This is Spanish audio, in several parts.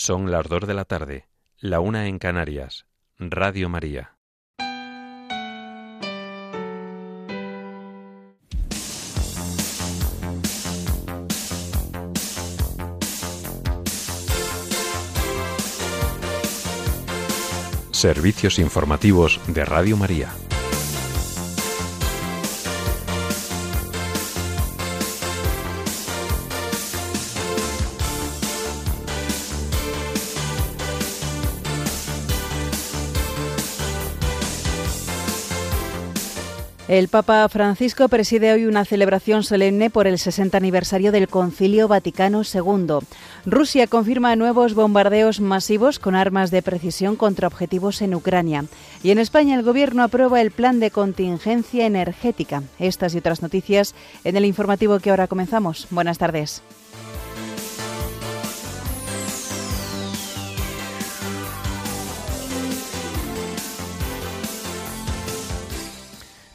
Son las dos de la tarde, la una en Canarias. Radio María. Servicios informativos de Radio María. El Papa Francisco preside hoy una celebración solemne por el 60 aniversario del Concilio Vaticano II. Rusia confirma nuevos bombardeos masivos con armas de precisión contra objetivos en Ucrania. Y en España el Gobierno aprueba el plan de contingencia energética. Estas y otras noticias en el informativo que ahora comenzamos. Buenas tardes.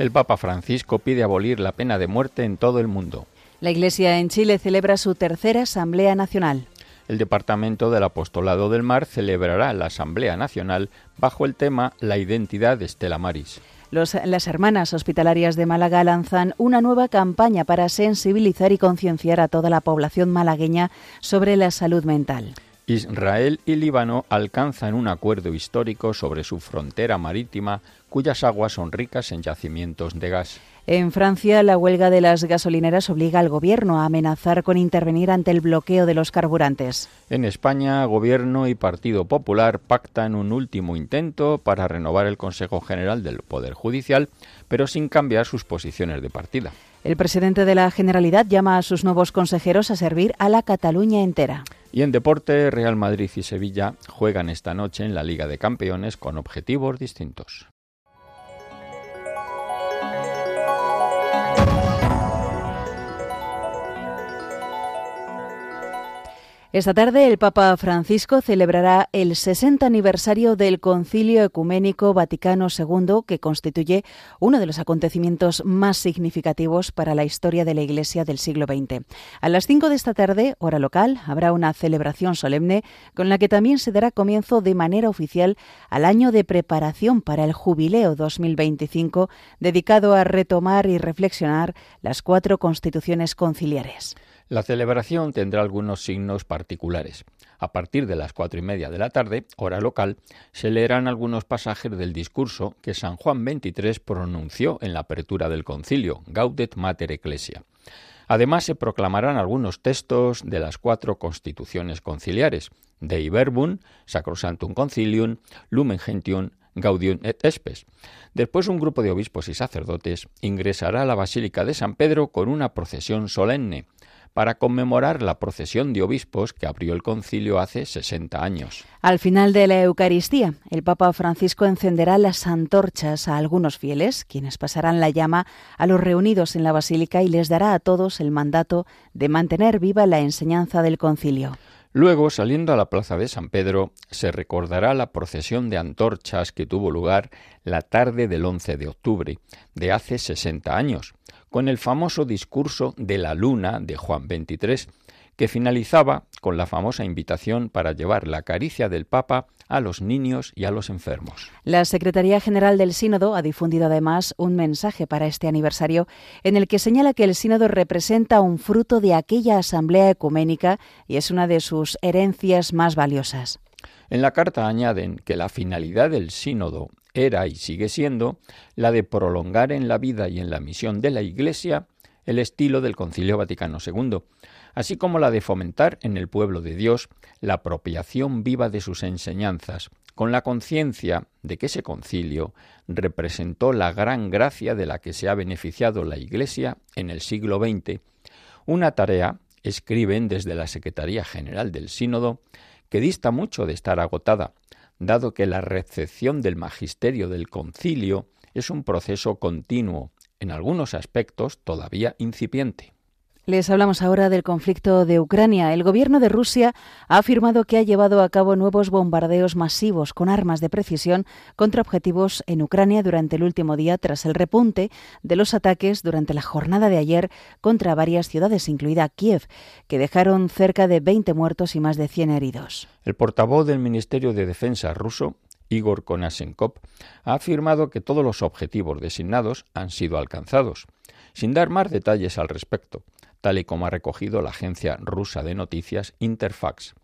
El Papa Francisco pide abolir la pena de muerte en todo el mundo. La Iglesia en Chile celebra su tercera Asamblea Nacional. El Departamento del Apostolado del Mar celebrará la Asamblea Nacional bajo el tema La identidad de Estela Maris. las hermanas hospitalarias de Málaga lanzan una nueva campaña para sensibilizar y concienciar a toda la población malagueña sobre la salud mental. Israel y Líbano alcanzan un acuerdo histórico sobre su frontera marítima, cuyas aguas son ricas en yacimientos de gas. En Francia, la huelga de las gasolineras obliga al gobierno a amenazar con intervenir ante el bloqueo de los carburantes. En España, gobierno y Partido Popular pactan un último intento para renovar el Consejo General del Poder Judicial, pero sin cambiar sus posiciones de partida. El presidente de la Generalidad llama a sus nuevos consejeros a servir a la Cataluña entera. Y en deporte, Real Madrid y Sevilla juegan esta noche en la Liga de Campeones con objetivos distintos. Esta tarde el Papa Francisco celebrará el 60 aniversario del Concilio Ecuménico Vaticano II, que constituye uno de los acontecimientos más significativos para la historia de la Iglesia del siglo XX. A las 5 de esta tarde, hora local, habrá una celebración solemne con la que también se dará comienzo de manera oficial al año de preparación para el Jubileo 2025, dedicado a retomar y reflexionar las cuatro constituciones conciliares. La celebración tendrá algunos signos particulares. A partir de las cuatro y media de la tarde, hora local, se leerán algunos pasajes del discurso que San Juan XXIII pronunció en la apertura del concilio, Gaudet Mater Ecclesia. Además, se proclamarán algunos textos de las cuatro constituciones conciliares, Dei Verbum, Sacrosantum Concilium, Lumen Gentium, Gaudium et Spes. Después un grupo de obispos y sacerdotes ingresará a la Basílica de San Pedro con una procesión solemne, para conmemorar la procesión de obispos que abrió el concilio hace 60 años. Al final de la Eucaristía, el Papa Francisco encenderá las antorchas a algunos fieles, quienes pasarán la llama a los reunidos en la basílica y les dará a todos el mandato de mantener viva la enseñanza del concilio. Luego, saliendo a la plaza de San Pedro, se recordará la procesión de antorchas que tuvo lugar la tarde del 11 de octubre de hace 60 años, con el famoso discurso de la luna de Juan XXIII, que finalizaba con la famosa invitación para llevar la caricia del Papa a los niños y a los enfermos. La Secretaría General del Sínodo ha difundido además un mensaje para este aniversario en el que señala que el Sínodo representa un fruto de aquella asamblea ecuménica y es una de sus herencias más valiosas. En la carta añaden que la finalidad del sínodo era y sigue siendo la de prolongar en la vida y en la misión de la Iglesia el estilo del Concilio Vaticano II, así como la de fomentar en el pueblo de Dios la apropiación viva de sus enseñanzas, con la conciencia de que ese concilio representó la gran gracia de la que se ha beneficiado la Iglesia en el siglo XX, una tarea, escriben desde la Secretaría General del Sínodo, que dista mucho de estar agotada, dado que la recepción del magisterio del concilio es un proceso continuo, en algunos aspectos todavía incipiente. Les hablamos ahora del conflicto de Ucrania. El gobierno de Rusia ha afirmado que ha llevado a cabo nuevos bombardeos masivos con armas de precisión contra objetivos en Ucrania durante el último día tras el repunte de los ataques durante la jornada de ayer contra varias ciudades, incluida Kiev, que dejaron cerca de 20 muertos y más de 100 heridos. El portavoz del Ministerio de Defensa ruso Igor Konashenkov, ha afirmado que todos los objetivos designados han sido alcanzados, sin dar más detalles al respecto tal y como ha recogido la agencia rusa de noticias Interfax.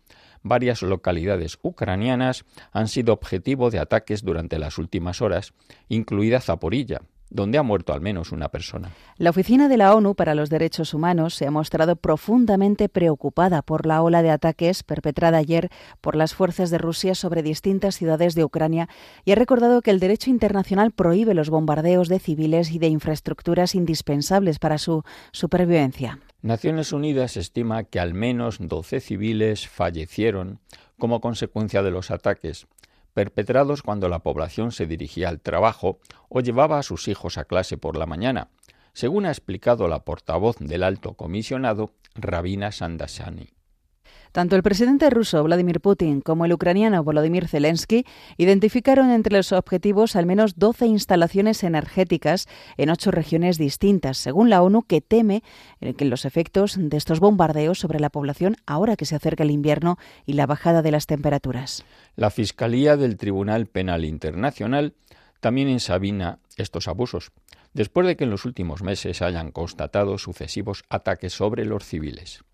Varias localidades ucranianas han sido objetivo de ataques durante las últimas horas, incluida Zaporilla, donde ha muerto al menos una persona. La Oficina de la ONU para los Derechos Humanos se ha mostrado profundamente preocupada por la ola de ataques perpetrada ayer por las fuerzas de Rusia sobre distintas ciudades de Ucrania y ha recordado que el derecho internacional prohíbe los bombardeos de civiles y de infraestructuras indispensables para su supervivencia. Naciones Unidas estima que al menos 12 civiles fallecieron como consecuencia de los ataques perpetrados cuando la población se dirigía al trabajo o llevaba a sus hijos a clase por la mañana, según ha explicado la portavoz del alto comisionado Rabina Sandasani. Tanto el presidente ruso Vladimir Putin como el ucraniano Volodymyr Zelensky identificaron entre los objetivos al menos 12 instalaciones energéticas en ocho regiones distintas, según la ONU, que teme que los efectos de estos bombardeos sobre la población ahora que se acerca el invierno y la bajada de las temperaturas. La Fiscalía del Tribunal Penal Internacional también ensabina estos abusos, después de que en los últimos meses hayan constatado sucesivos ataques sobre los civiles.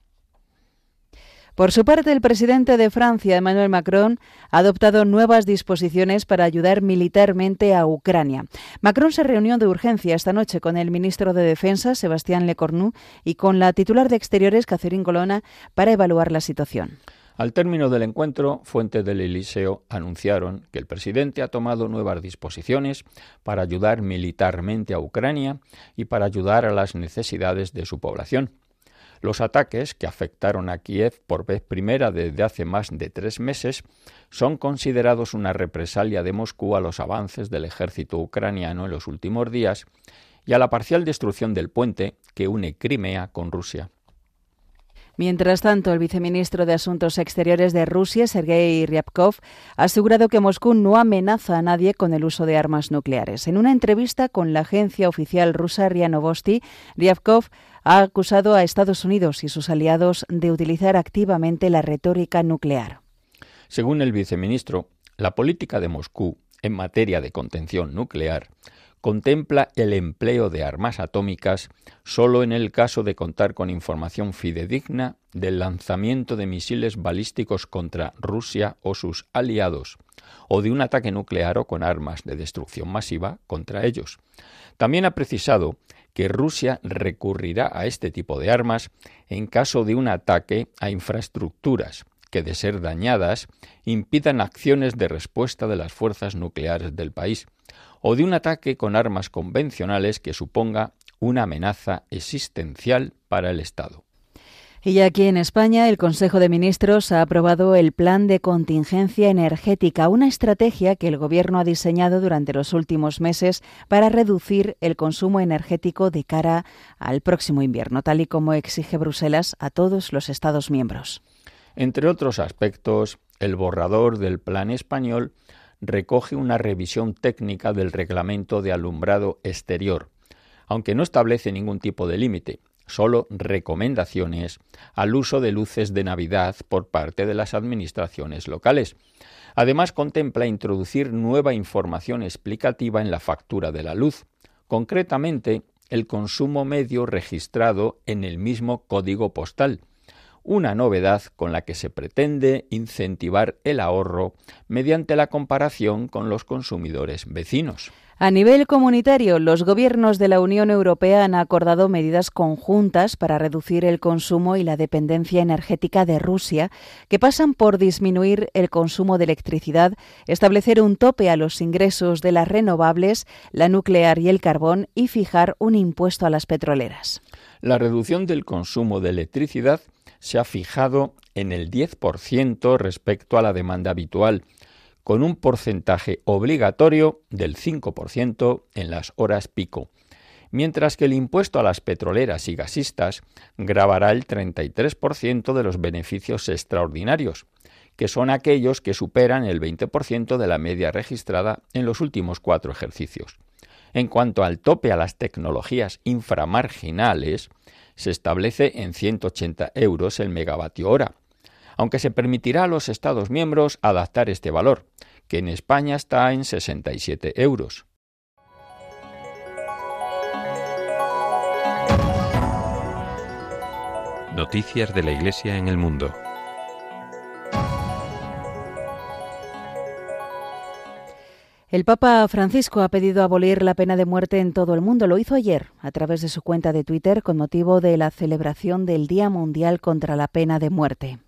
Por su parte, el presidente de Francia, Emmanuel Macron, ha adoptado nuevas disposiciones para ayudar militarmente a Ucrania. Macron se reunió de urgencia esta noche con el ministro de Defensa, Sebastián Lecornu, y con la titular de Exteriores, Catherine Colonna, para evaluar la situación. Al término del encuentro, fuentes del Eliseo anunciaron que el presidente ha tomado nuevas disposiciones para ayudar militarmente a Ucrania y para ayudar a las necesidades de su población. Los ataques, que afectaron a Kiev por vez primera desde hace más de tres meses, son considerados una represalia de Moscú a los avances del ejército ucraniano en los últimos días y a la parcial destrucción del puente que une Crimea con Rusia. Mientras tanto, el viceministro de Asuntos Exteriores de Rusia, Sergei Ryabkov, ha asegurado que Moscú no amenaza a nadie con el uso de armas nucleares. En una entrevista con la agencia oficial rusa RIA Novosti, ha acusado a Estados Unidos y sus aliados de utilizar activamente la retórica nuclear. Según el viceministro, la política de Moscú en materia de contención nuclear contempla el empleo de armas atómicas solo en el caso de contar con información fidedigna del lanzamiento de misiles balísticos contra Rusia o sus aliados, o de un ataque nuclear o con armas de destrucción masiva contra ellos. También ha precisado que Rusia recurrirá a este tipo de armas en caso de un ataque a infraestructuras que, de ser dañadas, impidan acciones de respuesta de las fuerzas nucleares del país o de un ataque con armas convencionales que suponga una amenaza existencial para el Estado. Y aquí en España, el Consejo de Ministros ha aprobado el Plan de Contingencia Energética, una estrategia que el Gobierno ha diseñado durante los últimos meses para reducir el consumo energético de cara al próximo invierno, tal y como exige Bruselas a todos los Estados miembros. Entre otros aspectos, el borrador del Plan español recoge una revisión técnica del reglamento de alumbrado exterior, aunque no establece ningún tipo de límite, solo recomendaciones al uso de luces de Navidad por parte de las administraciones locales. Además, contempla introducir nueva información explicativa en la factura de la luz, concretamente el consumo medio registrado en el mismo código postal, una novedad con la que se pretende incentivar el ahorro mediante la comparación con los consumidores vecinos. A nivel comunitario, los gobiernos de la Unión Europea han acordado medidas conjuntas para reducir el consumo y la dependencia energética de Rusia, que pasan por disminuir el consumo de electricidad, establecer un tope a los ingresos de las renovables, la nuclear y el carbón y fijar un impuesto a las petroleras. La reducción del consumo de electricidad se ha fijado en el 10% respecto a la demanda habitual, con un porcentaje obligatorio del 5% en las horas pico. mientras que el impuesto a las petroleras y gasistas grabará el 33% de los beneficios extraordinarios, que son aquellos que superan el 20% de la media registrada en los últimos cuatro ejercicios. En cuanto al tope a las tecnologías inframarginales, se establece en 180 euros el megavatio hora, aunque se permitirá a los Estados miembros adaptar este valor, que en España está en 67 euros. Noticias de la Iglesia en el mundo. El Papa Francisco ha pedido abolir la pena de muerte en todo el mundo. Lo hizo ayer a través de su cuenta de Twitter con motivo de la celebración del Día Mundial contra la Pena de Muerte.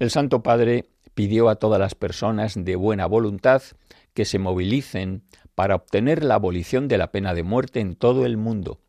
El Santo Padre pidió a todas las personas de buena voluntad que se movilicen para obtener la abolición de la pena de muerte en todo el mundo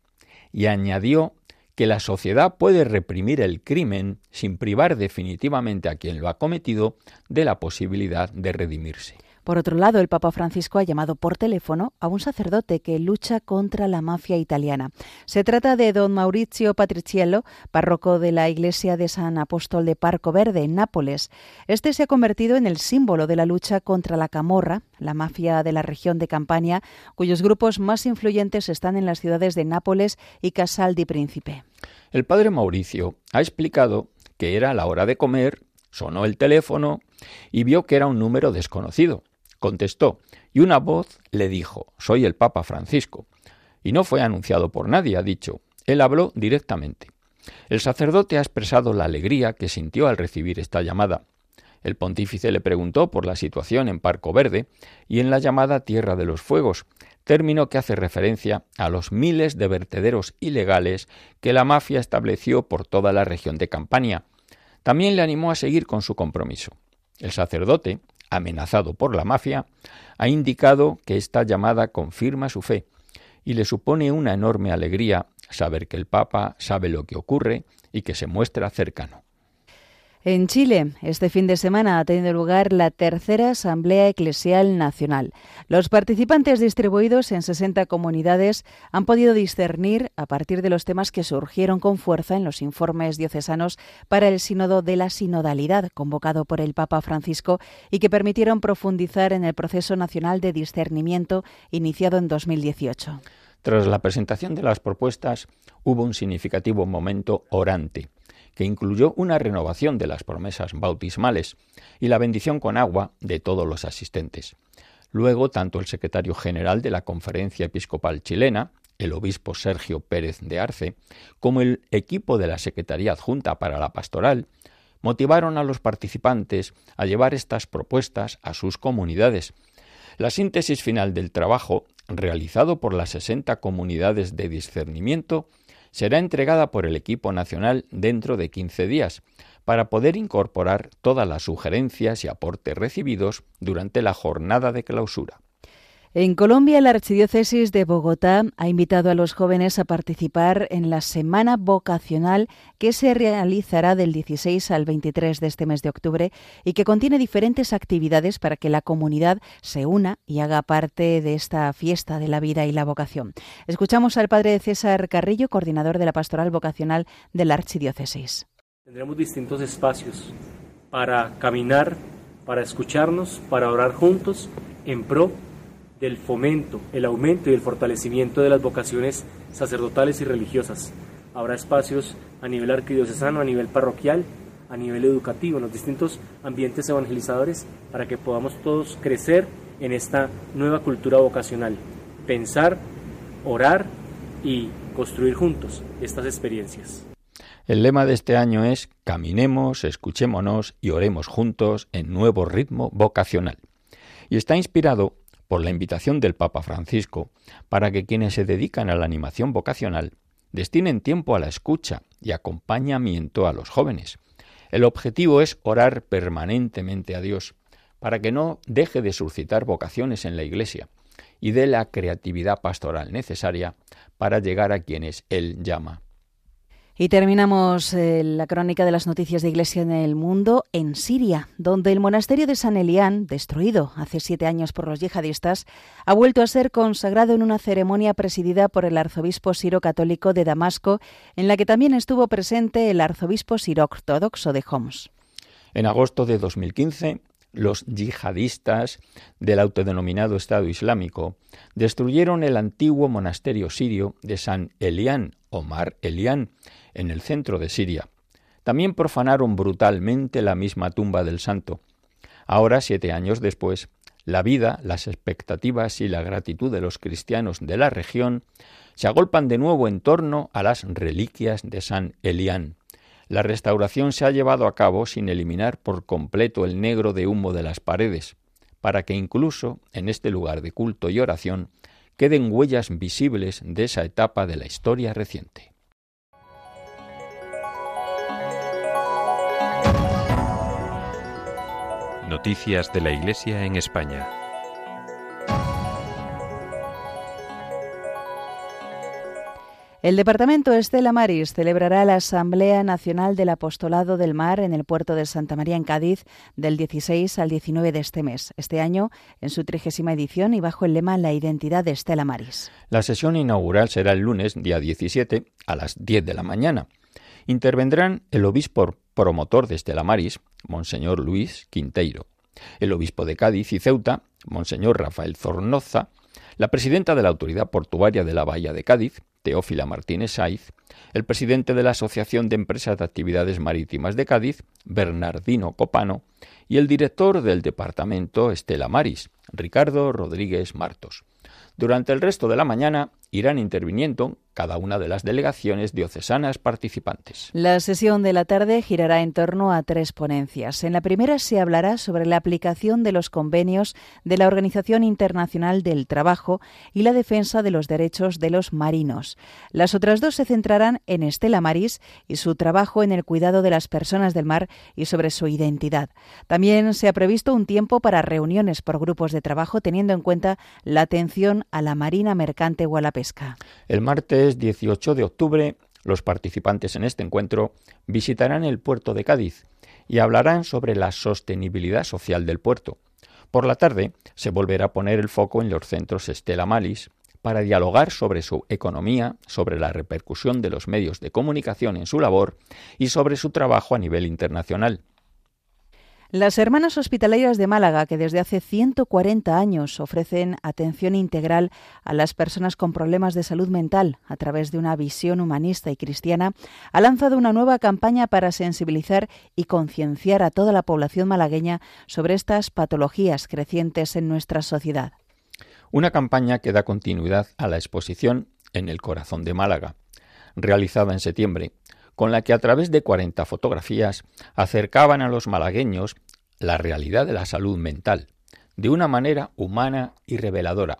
y añadió que la sociedad puede reprimir el crimen sin privar definitivamente a quien lo ha cometido de la posibilidad de redimirse. Por otro lado, el Papa Francisco ha llamado por teléfono a un sacerdote que lucha contra la mafia italiana. Se trata de don Maurizio Patriciello, párroco de la iglesia de San Apóstol de Parco Verde, en Nápoles. Este se ha convertido en el símbolo de la lucha contra la camorra, la mafia de la región de Campania, cuyos grupos más influyentes están en las ciudades de Nápoles y Casal di Príncipe. El padre Mauricio ha explicado que era la hora de comer, sonó el teléfono y vio que era un número desconocido contestó, y una voz le dijo, soy el Papa Francisco. Y no fue anunciado por nadie, ha dicho, él habló directamente. El sacerdote ha expresado la alegría que sintió al recibir esta llamada. El pontífice le preguntó por la situación en Parco Verde y en la llamada Tierra de los Fuegos, término que hace referencia a los miles de vertederos ilegales que la mafia estableció por toda la región de Campania. También le animó a seguir con su compromiso. El sacerdote amenazado por la mafia, ha indicado que esta llamada confirma su fe y le supone una enorme alegría saber que el Papa sabe lo que ocurre y que se muestra cercano. En Chile, este fin de semana ha tenido lugar la tercera Asamblea Eclesial Nacional. Los participantes distribuidos en 60 comunidades han podido discernir, a partir de los temas que surgieron con fuerza en los informes diocesanos para el Sínodo de la Sinodalidad, convocado por el Papa Francisco, y que permitieron profundizar en el proceso nacional de discernimiento iniciado en 2018. Tras la presentación de las propuestas, hubo un significativo momento orante que incluyó una renovación de las promesas bautismales y la bendición con agua de todos los asistentes. Luego, tanto el secretario general de la Conferencia Episcopal Chilena, el obispo Sergio Pérez de Arce, como el equipo de la Secretaría Adjunta para la Pastoral, motivaron a los participantes a llevar estas propuestas a sus comunidades. La síntesis final del trabajo, realizado por las 60 comunidades de discernimiento, será entregada por el equipo nacional dentro de 15 días para poder incorporar todas las sugerencias y aportes recibidos durante la jornada de clausura. En Colombia, la Archidiócesis de Bogotá ha invitado a los jóvenes a participar en la Semana Vocacional que se realizará del 16 al 23 de este mes de octubre y que contiene diferentes actividades para que la comunidad se una y haga parte de esta fiesta de la vida y la vocación. Escuchamos al padre César Carrillo, coordinador de la Pastoral Vocacional de la Archidiócesis. Tendremos distintos espacios para caminar, para escucharnos, para orar juntos en pro del fomento, el aumento y el fortalecimiento de las vocaciones sacerdotales y religiosas. Habrá espacios a nivel arquidiocesano, a nivel parroquial, a nivel educativo, en los distintos ambientes evangelizadores, para que podamos todos crecer en esta nueva cultura vocacional, pensar, orar y construir juntos estas experiencias. El lema de este año es Caminemos, escuchémonos y oremos juntos en nuevo ritmo vocacional. Y está inspirado por la invitación del Papa Francisco para que quienes se dedican a la animación vocacional destinen tiempo a la escucha y acompañamiento a los jóvenes. El objetivo es orar permanentemente a Dios para que no deje de suscitar vocaciones en la Iglesia y dé la creatividad pastoral necesaria para llegar a quienes Él llama. Y terminamos eh, la crónica de las noticias de Iglesia en el mundo en Siria, donde el monasterio de San Elián, destruido hace siete años por los yihadistas, ha vuelto a ser consagrado en una ceremonia presidida por el arzobispo siro-católico de Damasco, en la que también estuvo presente el arzobispo siro-ortodoxo de Homs. En agosto de 2015, los yihadistas del autodenominado Estado Islámico destruyeron el antiguo monasterio sirio de San Elián, Omar Elián, en el centro de Siria. También profanaron brutalmente la misma tumba del santo. Ahora, siete años después, la vida, las expectativas y la gratitud de los cristianos de la región se agolpan de nuevo en torno a las reliquias de San Elián. La restauración se ha llevado a cabo sin eliminar por completo el negro de humo de las paredes, para que incluso en este lugar de culto y oración queden huellas visibles de esa etapa de la historia reciente. Noticias de la Iglesia en España. El Departamento Estela Maris celebrará la Asamblea Nacional del Apostolado del Mar en el puerto de Santa María en Cádiz del 16 al 19 de este mes, este año en su trigésima edición y bajo el lema La identidad de Estela Maris. La sesión inaugural será el lunes, día 17, a las 10 de la mañana. Intervendrán el obispo promotor de Estela Maris, Monseñor Luis Quinteiro, el obispo de Cádiz y Ceuta, Monseñor Rafael Zornoza, la presidenta de la Autoridad Portuaria de la Bahía de Cádiz, Teófila Martínez Saiz, el presidente de la Asociación de Empresas de Actividades Marítimas de Cádiz, Bernardino Copano, y el director del departamento Estela Maris, Ricardo Rodríguez Martos. Durante el resto de la mañana irán interviniendo cada una de las delegaciones diocesanas participantes. La sesión de la tarde girará en torno a tres ponencias. En la primera se hablará sobre la aplicación de los convenios de la Organización Internacional del Trabajo y la defensa de los derechos de los marinos. Las otras dos se centrarán en Estela Maris y su trabajo en el cuidado de las personas del mar y sobre su identidad. También se ha previsto un tiempo para reuniones por grupos de trabajo teniendo en cuenta la atención a la marina mercante o a la pesca. El martes 18 de octubre, los participantes en este encuentro visitarán el puerto de Cádiz y hablarán sobre la sostenibilidad social del puerto. Por la tarde se volverá a poner el foco en los centros Estela Malis para dialogar sobre su economía, sobre la repercusión de los medios de comunicación en su labor y sobre su trabajo a nivel internacional. Las Hermanas Hospitalarias de Málaga, que desde hace 140 años ofrecen atención integral a las personas con problemas de salud mental a través de una visión humanista y cristiana, ha lanzado una nueva campaña para sensibilizar y concienciar a toda la población malagueña sobre estas patologías crecientes en nuestra sociedad. Una campaña que da continuidad a la exposición En el corazón de Málaga, realizada en septiembre con la que a través de 40 fotografías acercaban a los malagueños la realidad de la salud mental, de una manera humana y reveladora,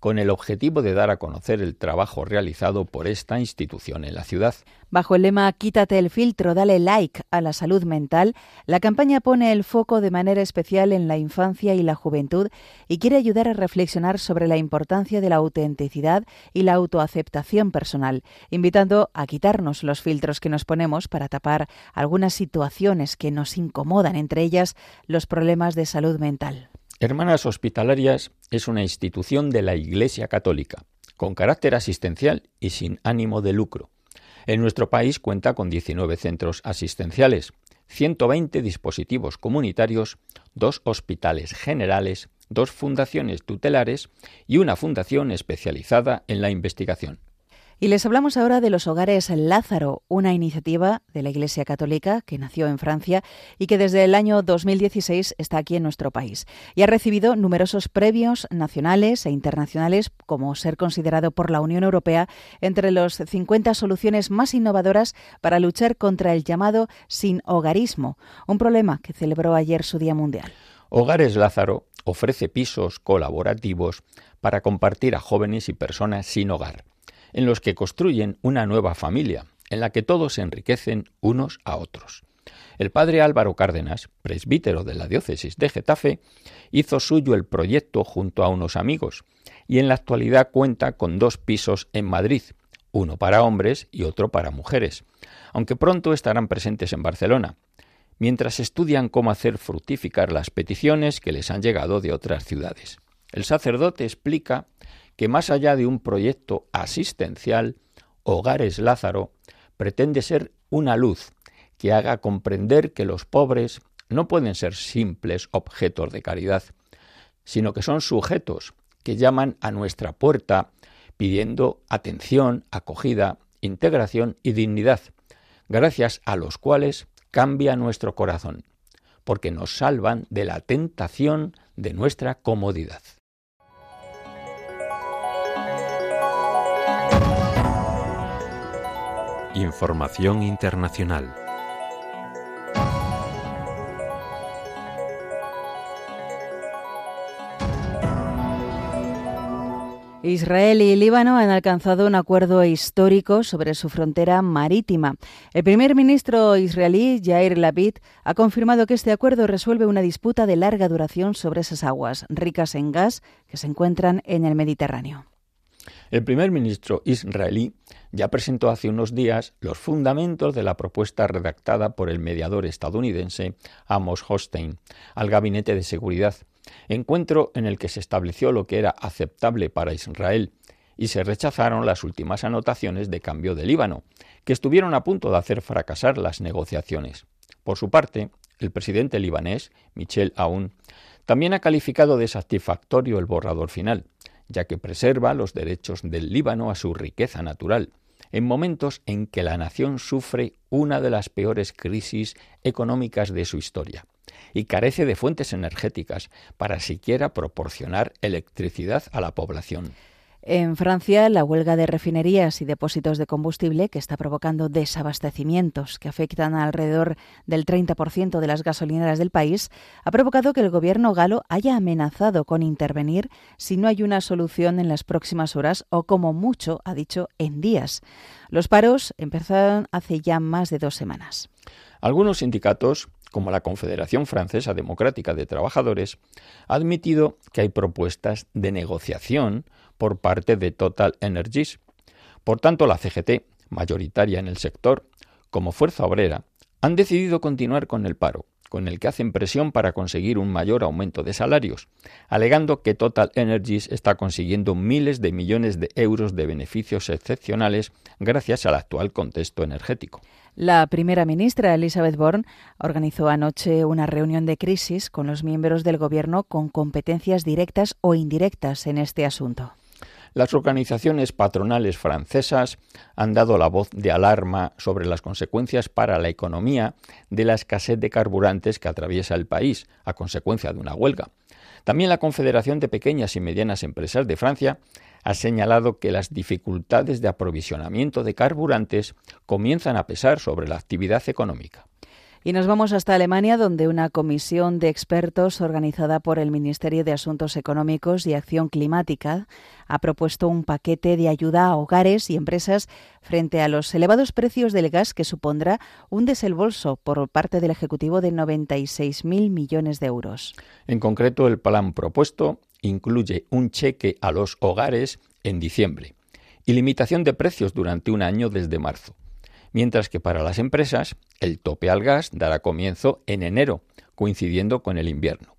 con el objetivo de dar a conocer el trabajo realizado por esta institución en la ciudad. Bajo el lema Quítate el filtro, dale like a la salud mental, la campaña pone el foco de manera especial en la infancia y la juventud y quiere ayudar a reflexionar sobre la importancia de la autenticidad y la autoaceptación personal, invitando a quitarnos los filtros que nos ponemos para tapar algunas situaciones que nos incomodan, entre ellas los problemas de salud mental. Hermanas Hospitalarias es una institución de la Iglesia Católica, con carácter asistencial y sin ánimo de lucro. En nuestro país cuenta con 19 centros asistenciales, 120 dispositivos comunitarios, dos hospitales generales, dos fundaciones tutelares y una fundación especializada en la investigación. Y les hablamos ahora de los hogares Lázaro, una iniciativa de la Iglesia Católica que nació en Francia y que desde el año 2016 está aquí en nuestro país. Y ha recibido numerosos premios nacionales e internacionales, como ser considerado por la Unión Europea entre los 50 soluciones más innovadoras para luchar contra el llamado sin hogarismo, un problema que celebró ayer su Día Mundial. Hogares Lázaro ofrece pisos colaborativos para compartir a jóvenes y personas sin hogar en los que construyen una nueva familia, en la que todos se enriquecen unos a otros. El padre Álvaro Cárdenas, presbítero de la diócesis de Getafe, hizo suyo el proyecto junto a unos amigos y en la actualidad cuenta con dos pisos en Madrid, uno para hombres y otro para mujeres, aunque pronto estarán presentes en Barcelona, mientras estudian cómo hacer fructificar las peticiones que les han llegado de otras ciudades. El sacerdote explica que más allá de un proyecto asistencial, Hogares Lázaro pretende ser una luz que haga comprender que los pobres no pueden ser simples objetos de caridad, sino que son sujetos que llaman a nuestra puerta pidiendo atención, acogida, integración y dignidad, gracias a los cuales cambia nuestro corazón, porque nos salvan de la tentación de nuestra comodidad. Información internacional. Israel y Líbano han alcanzado un acuerdo histórico sobre su frontera marítima. El primer ministro israelí, Yair Lapid, ha confirmado que este acuerdo resuelve una disputa de larga duración sobre esas aguas, ricas en gas, que se encuentran en el Mediterráneo. El primer ministro israelí ya presentó hace unos días los fundamentos de la propuesta redactada por el mediador estadounidense Amos Hostein al Gabinete de Seguridad encuentro en el que se estableció lo que era aceptable para Israel y se rechazaron las últimas anotaciones de cambio de Líbano, que estuvieron a punto de hacer fracasar las negociaciones. Por su parte, el presidente libanés, Michel Aoun, también ha calificado de satisfactorio el borrador final, ya que preserva los derechos del Líbano a su riqueza natural, en momentos en que la nación sufre una de las peores crisis económicas de su historia y carece de fuentes energéticas para siquiera proporcionar electricidad a la población. En Francia, la huelga de refinerías y depósitos de combustible, que está provocando desabastecimientos que afectan alrededor del 30% de las gasolineras del país, ha provocado que el gobierno galo haya amenazado con intervenir si no hay una solución en las próximas horas o, como mucho, ha dicho, en días. Los paros empezaron hace ya más de dos semanas. Algunos sindicatos como la Confederación Francesa Democrática de Trabajadores, ha admitido que hay propuestas de negociación por parte de Total Energies. Por tanto, la CGT, mayoritaria en el sector, como fuerza obrera, han decidido continuar con el paro, con el que hacen presión para conseguir un mayor aumento de salarios, alegando que Total Energies está consiguiendo miles de millones de euros de beneficios excepcionales gracias al actual contexto energético. La primera ministra, Elizabeth Bourne, organizó anoche una reunión de crisis con los miembros del Gobierno con competencias directas o indirectas en este asunto. Las organizaciones patronales francesas han dado la voz de alarma sobre las consecuencias para la economía de la escasez de carburantes que atraviesa el país a consecuencia de una huelga. También la Confederación de Pequeñas y Medianas Empresas de Francia ha señalado que las dificultades de aprovisionamiento de carburantes comienzan a pesar sobre la actividad económica. Y nos vamos hasta Alemania, donde una comisión de expertos organizada por el Ministerio de Asuntos Económicos y Acción Climática ha propuesto un paquete de ayuda a hogares y empresas frente a los elevados precios del gas que supondrá un desembolso por parte del Ejecutivo de 96.000 millones de euros. En concreto, el plan propuesto incluye un cheque a los hogares en diciembre y limitación de precios durante un año desde marzo, mientras que para las empresas el tope al gas dará comienzo en enero, coincidiendo con el invierno.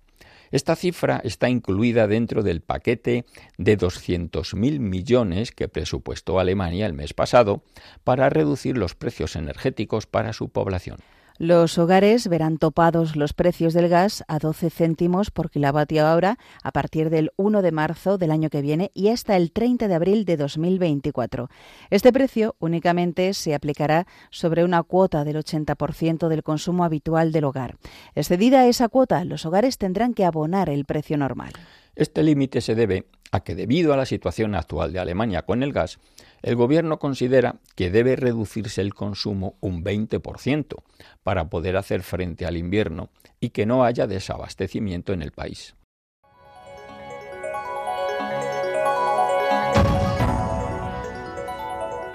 Esta cifra está incluida dentro del paquete de 200.000 millones que presupuestó Alemania el mes pasado para reducir los precios energéticos para su población. Los hogares verán topados los precios del gas a 12 céntimos por kilovatio hora a partir del 1 de marzo del año que viene y hasta el 30 de abril de 2024. Este precio únicamente se aplicará sobre una cuota del 80% del consumo habitual del hogar. Excedida esa cuota, los hogares tendrán que abonar el precio normal. Este límite se debe a que debido a la situación actual de Alemania con el gas, el Gobierno considera que debe reducirse el consumo un 20% para poder hacer frente al invierno y que no haya desabastecimiento en el país.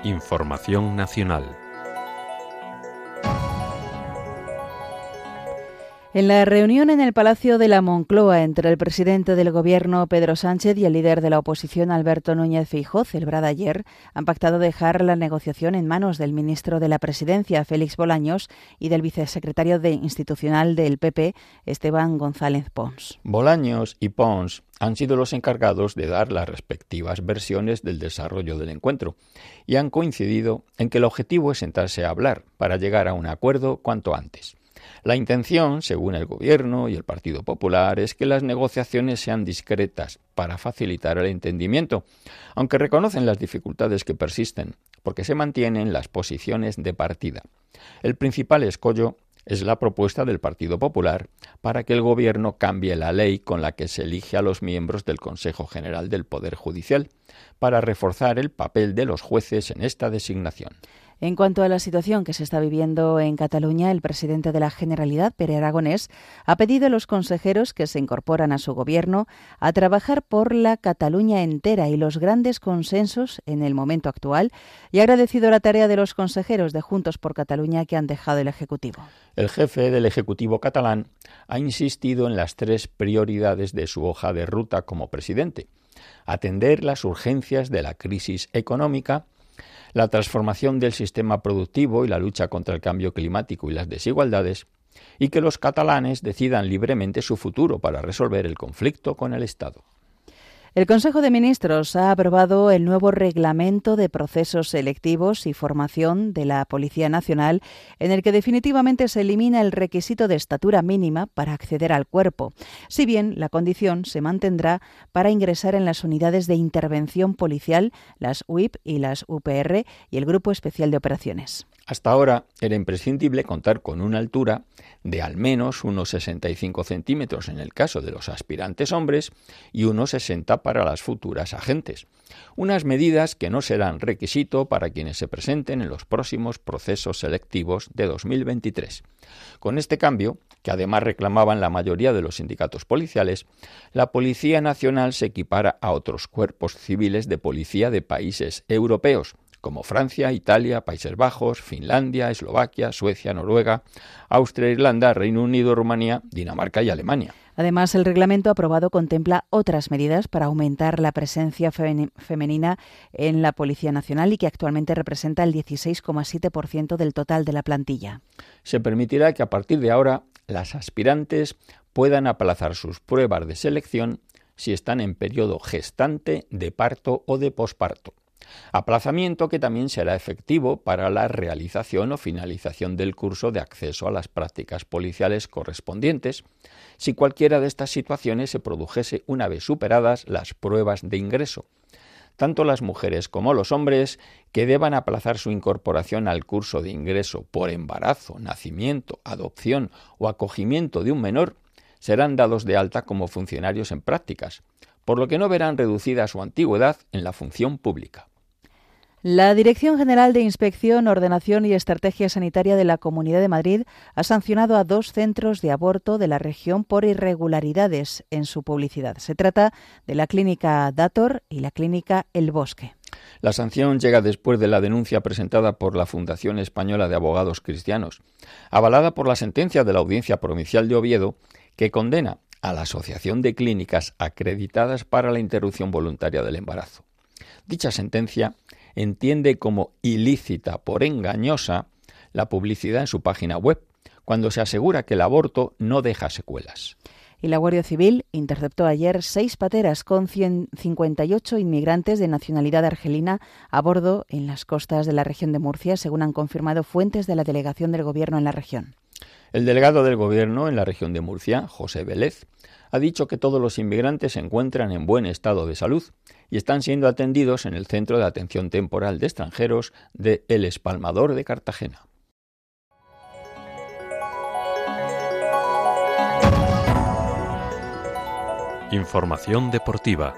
Información nacional. En la reunión en el Palacio de la Moncloa entre el presidente del Gobierno, Pedro Sánchez, y el líder de la oposición, Alberto Núñez Feijóo, celebrada ayer, han pactado dejar la negociación en manos del ministro de la Presidencia, Félix Bolaños, y del vicesecretario de institucional del PP, Esteban González Pons. Bolaños y Pons han sido los encargados de dar las respectivas versiones del desarrollo del encuentro y han coincidido en que el objetivo es sentarse a hablar para llegar a un acuerdo cuanto antes. La intención, según el Gobierno y el Partido Popular, es que las negociaciones sean discretas para facilitar el entendimiento, aunque reconocen las dificultades que persisten, porque se mantienen las posiciones de partida. El principal escollo es la propuesta del Partido Popular para que el Gobierno cambie la ley con la que se elige a los miembros del Consejo General del Poder Judicial, para reforzar el papel de los jueces en esta designación. En cuanto a la situación que se está viviendo en Cataluña, el presidente de la Generalidad, Pere Aragonés, ha pedido a los consejeros que se incorporan a su gobierno a trabajar por la Cataluña entera y los grandes consensos en el momento actual y ha agradecido la tarea de los consejeros de Juntos por Cataluña que han dejado el Ejecutivo. El jefe del Ejecutivo catalán ha insistido en las tres prioridades de su hoja de ruta como presidente. Atender las urgencias de la crisis económica, la transformación del sistema productivo y la lucha contra el cambio climático y las desigualdades, y que los catalanes decidan libremente su futuro para resolver el conflicto con el Estado. El Consejo de Ministros ha aprobado el nuevo reglamento de procesos selectivos y formación de la Policía Nacional, en el que definitivamente se elimina el requisito de estatura mínima para acceder al cuerpo, si bien la condición se mantendrá para ingresar en las unidades de intervención policial, las UIP y las UPR y el Grupo Especial de Operaciones. Hasta ahora era imprescindible contar con una altura de al menos unos 65 centímetros en el caso de los aspirantes hombres y unos 60 para las futuras agentes. Unas medidas que no serán requisito para quienes se presenten en los próximos procesos selectivos de 2023. Con este cambio, que además reclamaban la mayoría de los sindicatos policiales, la Policía Nacional se equipara a otros cuerpos civiles de policía de países europeos, como Francia, Italia, Países Bajos, Finlandia, Eslovaquia, Suecia, Noruega, Austria, Irlanda, Reino Unido, Rumanía, Dinamarca y Alemania. Además, el reglamento aprobado contempla otras medidas para aumentar la presencia femenina en la Policía Nacional y que actualmente representa el 16,7% del total de la plantilla. Se permitirá que a partir de ahora las aspirantes puedan aplazar sus pruebas de selección si están en periodo gestante, de parto o de posparto. Aplazamiento que también será efectivo para la realización o finalización del curso de acceso a las prácticas policiales correspondientes, si cualquiera de estas situaciones se produjese una vez superadas las pruebas de ingreso. Tanto las mujeres como los hombres que deban aplazar su incorporación al curso de ingreso por embarazo, nacimiento, adopción o acogimiento de un menor serán dados de alta como funcionarios en prácticas, por lo que no verán reducida su antigüedad en la función pública. La Dirección General de Inspección, Ordenación y Estrategia Sanitaria de la Comunidad de Madrid ha sancionado a dos centros de aborto de la región por irregularidades en su publicidad. Se trata de la Clínica Dator y la Clínica El Bosque. La sanción llega después de la denuncia presentada por la Fundación Española de Abogados Cristianos, avalada por la sentencia de la Audiencia Provincial de Oviedo, que condena a la Asociación de Clínicas acreditadas para la interrupción voluntaria del embarazo. Dicha sentencia entiende como ilícita por engañosa la publicidad en su página web, cuando se asegura que el aborto no deja secuelas. Y la Guardia Civil interceptó ayer seis pateras con 158 inmigrantes de nacionalidad argelina a bordo en las costas de la región de Murcia, según han confirmado fuentes de la delegación del Gobierno en la región. El delegado del Gobierno en la región de Murcia, José Vélez, ha dicho que todos los inmigrantes se encuentran en buen estado de salud y están siendo atendidos en el Centro de Atención Temporal de Extranjeros de El Espalmador de Cartagena. Información deportiva.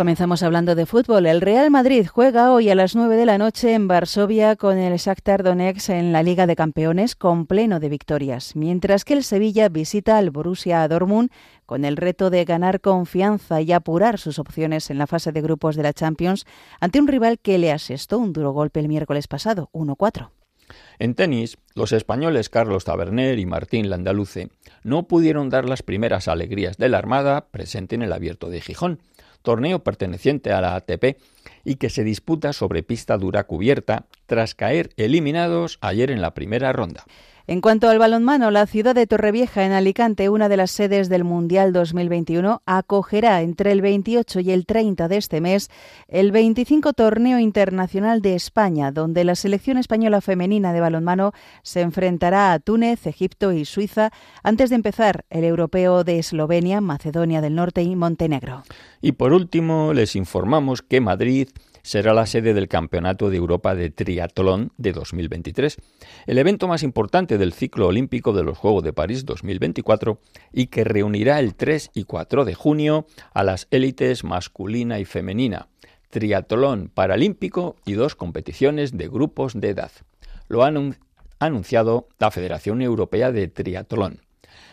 Comenzamos hablando de fútbol. El Real Madrid juega hoy a las 9 de la noche en Varsovia con el Shakhtar Donetsk en la Liga de Campeones con pleno de victorias, mientras que el Sevilla visita al Borussia Dortmund con el reto de ganar confianza y apurar sus opciones en la fase de grupos de la Champions ante un rival que le asestó un duro golpe el miércoles pasado, 1-4. En tenis, los españoles Carlos Taberner y Martín Landaluce no pudieron dar las primeras alegrías de la Armada presente en el Abierto de Gijón, torneo perteneciente a la ATP y que se disputa sobre pista dura cubierta tras caer eliminados ayer en la primera ronda. En cuanto al balonmano, la ciudad de Torrevieja, en Alicante, una de las sedes del Mundial 2021, acogerá entre el 28 y el 30 de este mes el 25 Torneo Internacional de España, donde la selección española femenina de balonmano se enfrentará a Túnez, Egipto y Suiza antes de empezar el europeo de Eslovenia, Macedonia del Norte y Montenegro. Y por último, les informamos que Madrid será la sede del Campeonato de Europa de Triatlón de 2023, el evento más importante del ciclo olímpico de los Juegos de París 2024 y que reunirá el 3 y 4 de junio a las élites masculina y femenina, triatlón paralímpico y dos competiciones de grupos de edad. Lo ha anunciado la Federación Europea de Triatlón.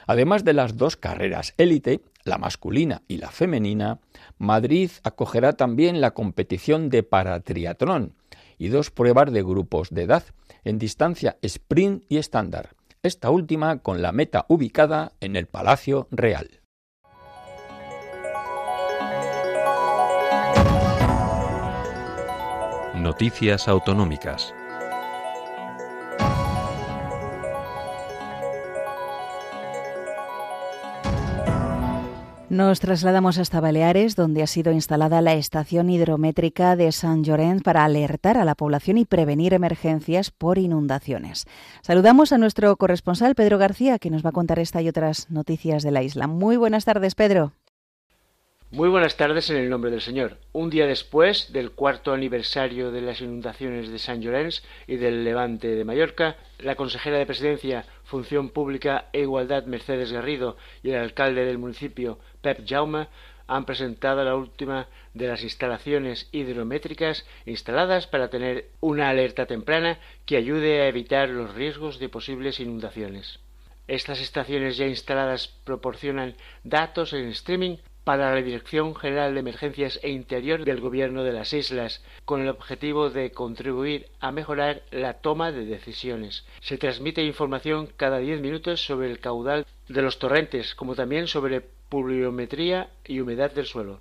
Además de las dos carreras élite, la masculina y la femenina, Madrid acogerá también la competición de paratriatlón y dos pruebas de grupos de edad en distancia sprint y estándar, esta última con la meta ubicada en el Palacio Real. Noticias Autonómicas Nos trasladamos hasta Baleares, donde ha sido instalada la estación hidrométrica de San Llorens para alertar a la población y prevenir emergencias por inundaciones. Saludamos a nuestro corresponsal Pedro García, que nos va a contar esta y otras noticias de la isla. Muy buenas tardes, Pedro. Muy buenas tardes en el nombre del Señor. Un día después del cuarto aniversario de las inundaciones de San Llorens y del levante de Mallorca, la consejera de Presidencia, Función Pública e Igualdad Mercedes Garrido y el alcalde del municipio, Pep Jaume, han presentado la última de las instalaciones hidrométricas instaladas para tener una alerta temprana que ayude a evitar los riesgos de posibles inundaciones. Estas estaciones ya instaladas proporcionan datos en streaming para la Dirección General de Emergencias e Interior del Gobierno de las Islas, con el objetivo de contribuir a mejorar la toma de decisiones. Se transmite información cada diez minutos sobre el caudal de los torrentes, como también sobre pluviometría y humedad del suelo.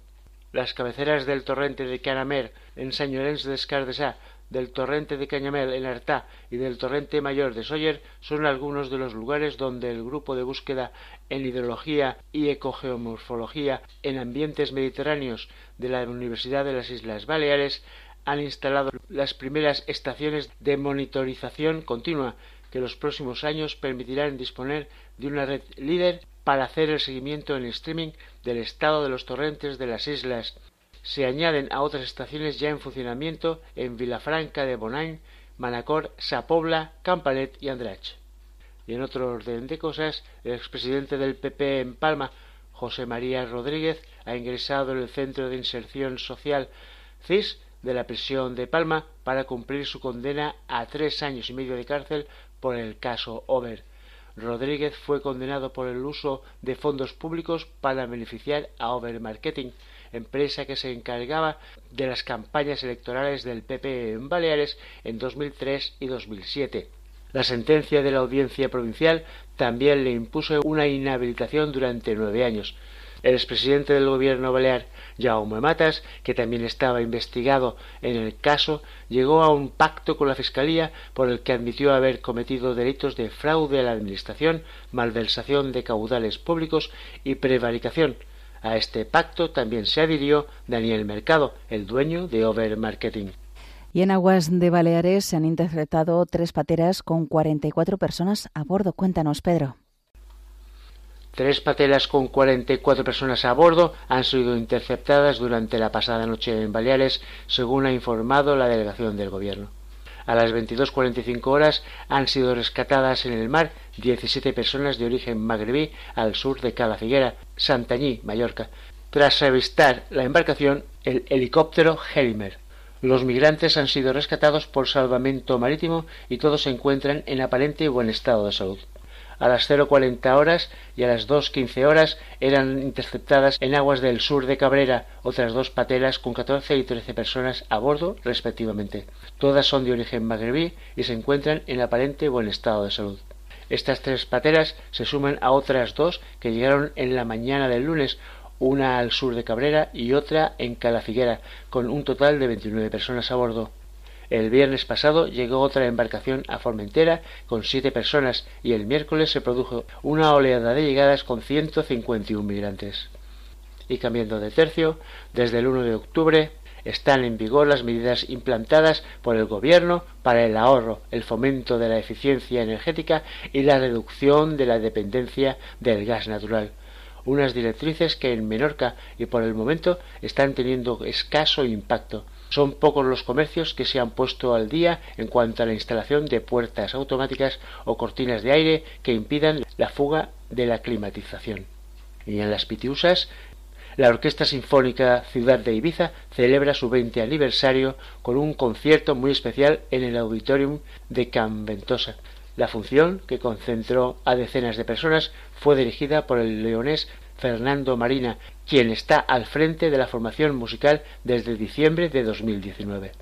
Las cabeceras del torrente de Canamer en San Llorenç d'Escardesà del torrente de Cañamel en Artá y del torrente mayor de Soller son algunos de los lugares donde el grupo de búsqueda en hidrología y ecogeomorfología en ambientes mediterráneos de la Universidad de las Islas Baleares han instalado las primeras estaciones de monitorización continua que los próximos años permitirán disponer de una red líder para hacer el seguimiento en streaming del estado de los torrentes de las islas se añaden a otras estaciones ya en funcionamiento en Vilafranca de Bonain, Manacor, Sapobla, Campanet y Andrach. Y en otro orden de cosas, el expresidente del PP en Palma, José María Rodríguez, ha ingresado en el Centro de Inserción Social CIS de la prisión de Palma para cumplir su condena a tres años y medio de cárcel por el caso Over. Rodríguez fue condenado por el uso de fondos públicos para beneficiar a Over Marketing, empresa que se encargaba de las campañas electorales del PP en Baleares en 2003 y 2007. La sentencia de la Audiencia Provincial también le impuso una inhabilitación durante nueve años. El expresidente del gobierno balear, Jaume Matas, que también estaba investigado en el caso, llegó a un pacto con la Fiscalía por el que admitió haber cometido delitos de fraude a la Administración, malversación de caudales públicos y prevaricación, a este pacto también se adhirió Daniel Mercado, el dueño de Over Marketing. Y en aguas de Baleares se han interceptado tres pateras con 44 personas a bordo. Cuéntanos, Pedro. Tres pateras con 44 personas a bordo han sido interceptadas durante la pasada noche en Baleares, según ha informado la delegación del Gobierno. A las 22.45 horas han sido rescatadas en el mar 17 personas de origen magrebí al sur de Cala Figuera, Santañí, Mallorca. Tras revistar la embarcación, el helicóptero Helmer. Los migrantes han sido rescatados por salvamento marítimo y todos se encuentran en aparente buen estado de salud. a las 0.40 horas y a las 2.15 horas eran interceptadas en aguas del sur de Cabrera otras dos pateras con 14 y 13 personas a bordo respectivamente. Todas son de origen magrebí y se encuentran en aparente buen estado de salud. Estas tres pateras se suman a otras dos que llegaron en la mañana del lunes, una al sur de Cabrera y otra en Calafiguera, con un total de 29 personas a bordo. El viernes pasado llegó otra embarcación a Formentera con siete personas y el miércoles se produjo una oleada de llegadas con 151 migrantes. Y cambiando de tercio, desde el 1 de octubre están en vigor las medidas implantadas por el Gobierno para el ahorro, el fomento de la eficiencia energética y la reducción de la dependencia del gas natural. Unas directrices que en Menorca y por el momento están teniendo escaso impacto son pocos los comercios que se han puesto al día en cuanto a la instalación de puertas automáticas o cortinas de aire que impidan la fuga de la climatización. Y en las Pitiusas, la Orquesta Sinfónica Ciudad de Ibiza celebra su 20 aniversario con un concierto muy especial en el Auditorium de Can Ventosa. La función, que concentró a decenas de personas, fue dirigida por el leonés Fernando Marina, quien está al frente de la formación musical desde diciembre de 2019.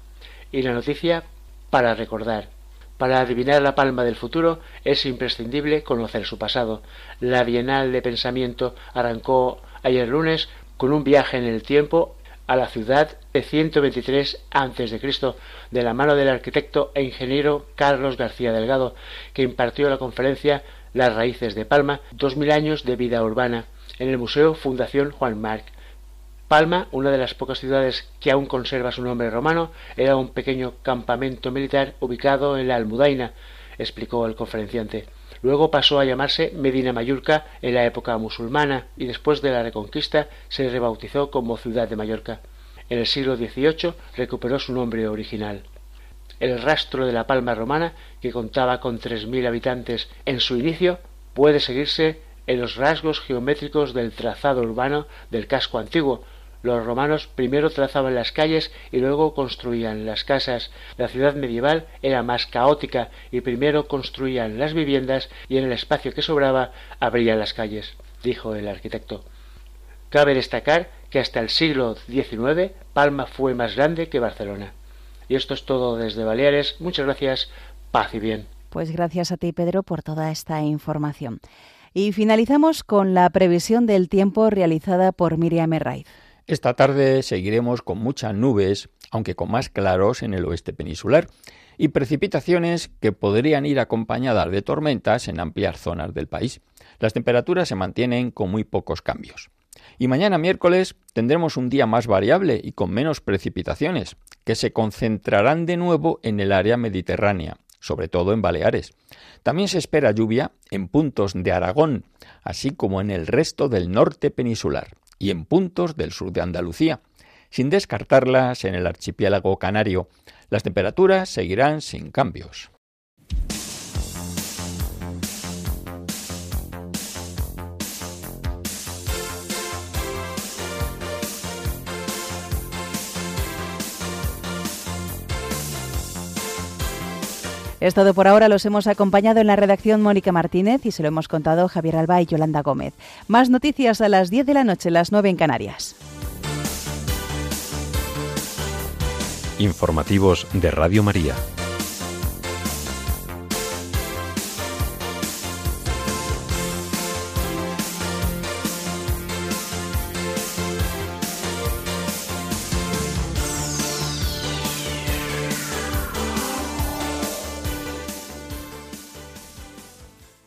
Y la noticia para recordar. Para adivinar la palma del futuro es imprescindible conocer su pasado. La Bienal de Pensamiento arrancó ayer lunes con un viaje en el tiempo a la ciudad de 123 a.C., de la mano del arquitecto e ingeniero Carlos García Delgado, que impartió la conferencia Las raíces de Palma, dos mil años de vida urbana, en el Museo Fundación Juan Marc. Palma, una de las pocas ciudades que aún conserva su nombre romano, era un pequeño campamento militar ubicado en la Almudaina, explicó el conferenciante. Luego pasó a llamarse Medina Mallorca en la época musulmana y después de la Reconquista se rebautizó como Ciudad de Mallorca. En el siglo XVIII recuperó su nombre original. El rastro de la Palma romana, que contaba con tres mil habitantes en su inicio, puede seguirse en los rasgos geométricos del trazado urbano del casco antiguo. Los romanos primero trazaban las calles y luego construían las casas. La ciudad medieval era más caótica y primero construían las viviendas y en el espacio que sobraba abrían las calles, dijo el arquitecto. Cabe destacar que hasta el siglo XIX Palma fue más grande que Barcelona. Y esto es todo desde Baleares. Muchas gracias. Paz y bien. Pues gracias a ti, Pedro, por toda esta información. Y finalizamos con la previsión del tiempo realizada por Miriam Herraiz. Esta tarde seguiremos con muchas nubes, aunque con más claros en el oeste peninsular, y precipitaciones que podrían ir acompañadas de tormentas en amplias zonas del país. Las temperaturas se mantienen con muy pocos cambios. Y mañana miércoles tendremos un día más variable y con menos precipitaciones, que se concentrarán de nuevo en el área mediterránea, sobre todo en Baleares. También se espera lluvia en puntos de Aragón, así como en el resto del norte peninsular y en puntos del sur de Andalucía, sin descartarlas en el archipiélago canario. Las temperaturas seguirán sin cambios. Es todo por ahora. Los hemos acompañado en la redacción Mónica Martínez y se lo hemos contado Javier Alba y Yolanda Gómez. Más noticias a las 10 de la noche, las 9 en Canarias. Informativos de Radio María.